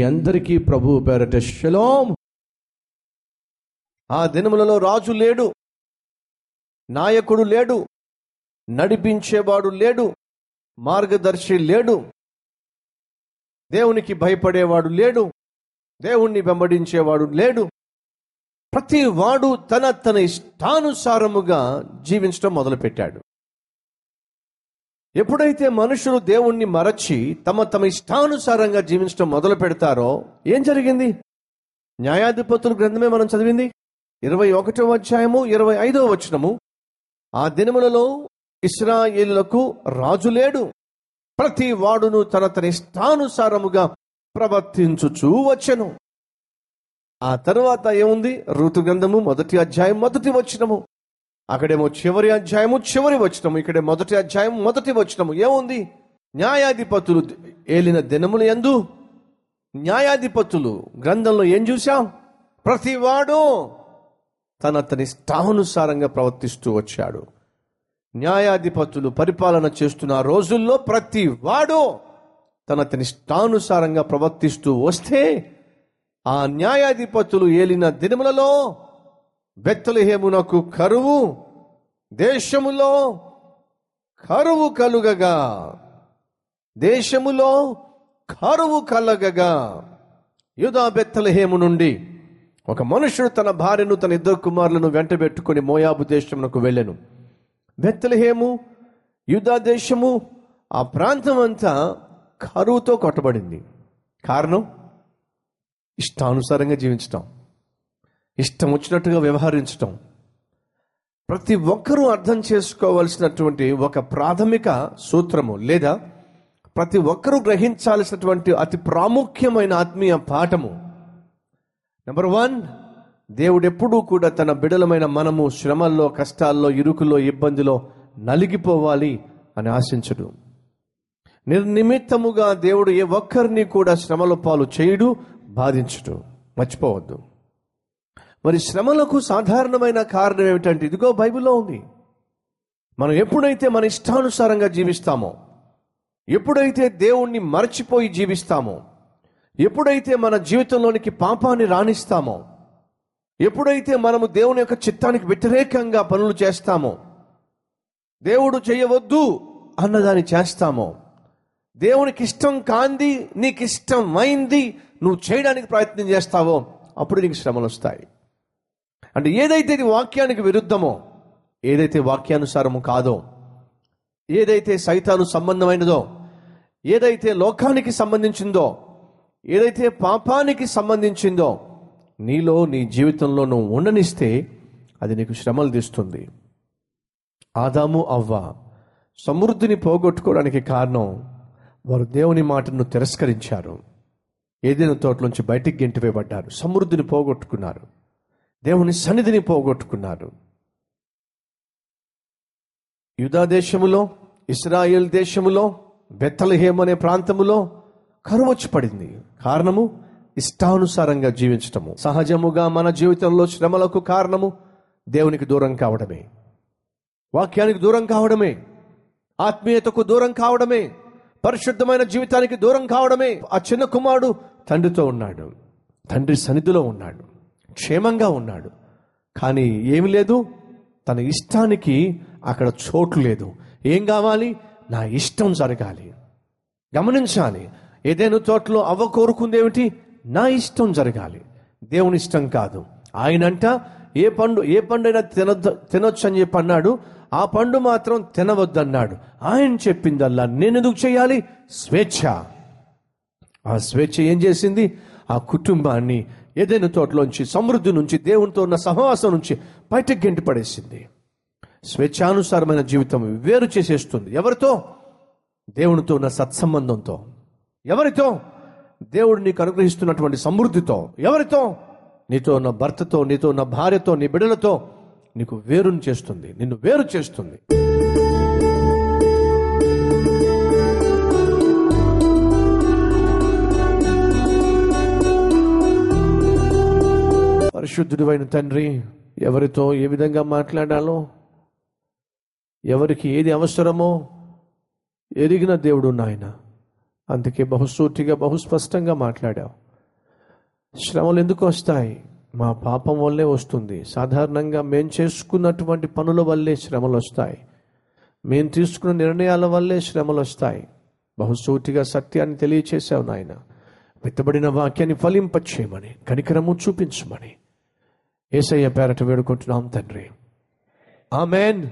మీ అందరికీ ప్రభు పేరట శలోం ఆ దినములలో రాజు లేడు నాయకుడు లేడు నడిపించేవాడు లేడు మార్గదర్శి లేడు దేవునికి భయపడేవాడు లేడు దేవుణ్ణి వెంబడించేవాడు లేడు. ప్రతి వాడు తన తన ఇష్టానుసారముగా జీవించడం మొదలుపెట్టాడు. ఎప్పుడైతే మనుషులు దేవుణ్ణి మరచి తమ తమ ఇష్టానుసారంగా జీవించడం మొదలు పెడతారో ఏం జరిగింది? న్యాయాధిపతుల గ్రంథమే మనం చదివింది. ఇరవై ఒకటవ అధ్యాయము ఇరవై ఐదవ వచనము. ఆ దినములలో ఇస్రాయేలులకు రాజు లేడు. ప్రతి వాడును తన తన ఇష్టానుసారముగా ప్రవర్తించుచూ వచ్చను. ఆ తరువాత ఏముంది? ఋతు గ్రంథము మొదటి అధ్యాయం మొదటి వచనము. అక్కడేమో చివరి అధ్యాయము చివరి వచనము ఇక్కడే మొదటి అధ్యాయం మొదటి వచనము. ఏముంది? న్యాయాధిపతులు ఏలిన దినములు ఎందు న్యాయాధిపతులు గ్రంథంలో ఏం చూసాం ప్రతివాడు తన తన ఇష్టానుసారంగా ప్రవర్తిస్తూ వచ్చాడు. న్యాయాధిపతులు పరిపాలన చేస్తున్న రోజుల్లో ప్రతి వాడు తన తన ఇష్టానుసారంగా ప్రవర్తిస్తూ వస్తే ఆ న్యాయాధిపతులు ఏలిన దినములలో బెత్తలహేమునకు కరువు దేశములో కరువు కలుగగా. దేశములో కరువు కలగగా. యుధా బెత్తలహేము నుండి ఒక మనుషుడు తన భార్యను తన ఇద్దరు కుమారులను వెంటబెట్టుకుని మోయాబు దేశమునకు వెళ్ళెను. బెత్తలహేము యుధా దేశము ఆ ప్రాంతం అంతా కరువుతో కొట్టబడింది. కారణం ఇష్టానుసారంగా జీవించటం. ఇష్టం వచ్చినట్టుగా వ్యవహరించటం. ప్రతి ఒక్కరూ అర్థం చేసుకోవలసినటువంటి ఒక ప్రాథమిక సూత్రము లేదా ప్రతి ఒక్కరూ గ్రహించాల్సినటువంటి అతి ప్రాముఖ్యమైన ఆత్మీయ పాఠము. నెంబర్ వన్ దేవుడెప్పుడూ కూడా తన బిడలమైన మనము శ్రమల్లో కష్టాల్లో ఇరుకులో ఇబ్బందిలో నలిగిపోవాలి అని ఆశించడు. నిర్నిమిత్తముగా దేవుడు ఏ ఒక్కరిని కూడా శ్రమల పాలు చేయుడు బాధించుడు. మర్చిపోవద్దు. మరి శ్రమలకు సాధారణమైన కారణం ఏమిటంటే ఇదిగో బైబిల్లో ఉంది. మనం ఎప్పుడైతే మన ఇష్టానుసారంగా జీవిస్తామో ఎప్పుడైతే దేవుణ్ణి మరచిపోయి జీవిస్తామో ఎప్పుడైతే మన జీవితంలోనికి పాపాన్ని రాణిస్తామో ఎప్పుడైతే మనము దేవుని యొక్క చిత్తానికి వ్యతిరేకంగా పనులు చేస్తామో దేవుడు చేయవద్దు అన్నదాన్ని చేస్తామో దేవునికి ఇష్టం కాంది నీకు ఇష్టమైంది నువ్వు చేయడానికి ప్రయత్నం చేస్తావో అప్పుడు నీకు శ్రమలు వస్తాయి అంటే ఏదైతే ఇది వాక్యానికి విరుద్ధమో ఏదైతే వాక్యానుసారము కాదో ఏదైతే సైతాను సంబంధమైనదో ఏదైతే లోకానికి సంబంధించిందో ఏదైతే పాపానికి సంబంధించిందో నీలో నీ జీవితంలో నువ్వు ఉండనిస్తే అది నీకు శ్రమలు తీస్తుంది. ఆదాము అవ్వ సమృద్ధిని పోగొట్టుకోవడానికి కారణం వారు దేవుని మాటను తిరస్కరించారు. ఏదైనా తోటలోంచి బయటికి గెంటివేయబడ్డారు. సమృద్ధిని పోగొట్టుకున్నారు. దేవుని సన్నిధిని పోగొట్టుకున్నారు యుధా దేశములో ఇస్రాయేల్ దేశములో బెత్తలహేమ్ అనే ప్రాంతములో కరువచ్చు పడింది కారణము ఇష్టానుసారంగా జీవించటము. సహజముగా మన జీవితంలో శ్రమలకు కారణము దేవునికి దూరం కావడమే. వాక్యానికి దూరం కావడమే. ఆత్మీయతకు దూరం కావడమే. పరిశుద్ధమైన జీవితానికి దూరం కావడమే. ఆ చిన్న కుమారుడు తండ్రితో ఉన్నాడు. తండ్రి సన్నిధిలో ఉన్నాడు. క్షేమంగా ఉన్నాడు. కానీ ఏమి లేదు తన ఇష్టానికి అక్కడ చోటు లేదు. ఏం కావాలి? నా ఇష్టం జరగాలి. గమనించాలి. ఏదైనా చోట్లో అవ్వ కోరుకుంది ఏమిటి నా ఇష్టం జరగాలి. దేవుని ఇష్టం కాదు. ఆయనంట ఏ పండు ఏ పండైనా తినొద్దు తినొచ్చు అని చెప్పి అన్నాడు. ఆ పండు మాత్రం తినవద్దన్నాడు. ఆయన చెప్పిందల్లా నేను ఎందుకు చేయాలి? స్వేచ్ఛ. ఆ స్వేచ్ఛ ఏం చేసింది? ఆ కుటుంబాన్ని ఏదైనా తోటలోంచి సమృద్ధి నుంచి దేవునితో ఉన్న సహవాసం నుంచి బయటకు గెంటి పడేసింది. స్వేచ్ఛానుసారమైన జీవితం వేరు చేసేస్తుంది. ఎవరితో? దేవునితో ఉన్న సత్సంబంధంతో. ఎవరితో? దేవుడు నీకు అనుగ్రహిస్తున్నటువంటి సమృద్ధితో. ఎవరితో? నీతో ఉన్న భర్తతో నీతో ఉన్న భార్యతో నీ బిడ్డలతో నీకు వేరుని చేస్తుంది. నిన్ను వేరు చేస్తుంది. పరిశుద్ధుడివైన తండ్రి ఎవరితో ఏ విధంగా మాట్లాడాలో ఎవరికి ఏది అవసరమో ఎరిగిన దేవుడు నాయన. అందుకే బహుసూటిగా బహుస్పష్టంగా మాట్లాడావు. శ్రమలు ఎందుకు వస్తాయి? మా పాపం వల్లే వస్తుంది. సాధారణంగా మేం చేసుకున్నటువంటి పనుల వల్లే శ్రమలు వస్తాయి. మేము తీసుకున్న నిర్ణయాల వల్లే శ్రమలు వస్తాయి. బహుసూటిగా సత్యాన్ని తెలియచేశావు నాయన. విత్తబడిన వాక్యాన్ని ఫలింపచేయమని కనికరము చూపించమని ఏసయ్య పేరట వేడుకుంటున్నాం తండ్రి. ఆమెన్.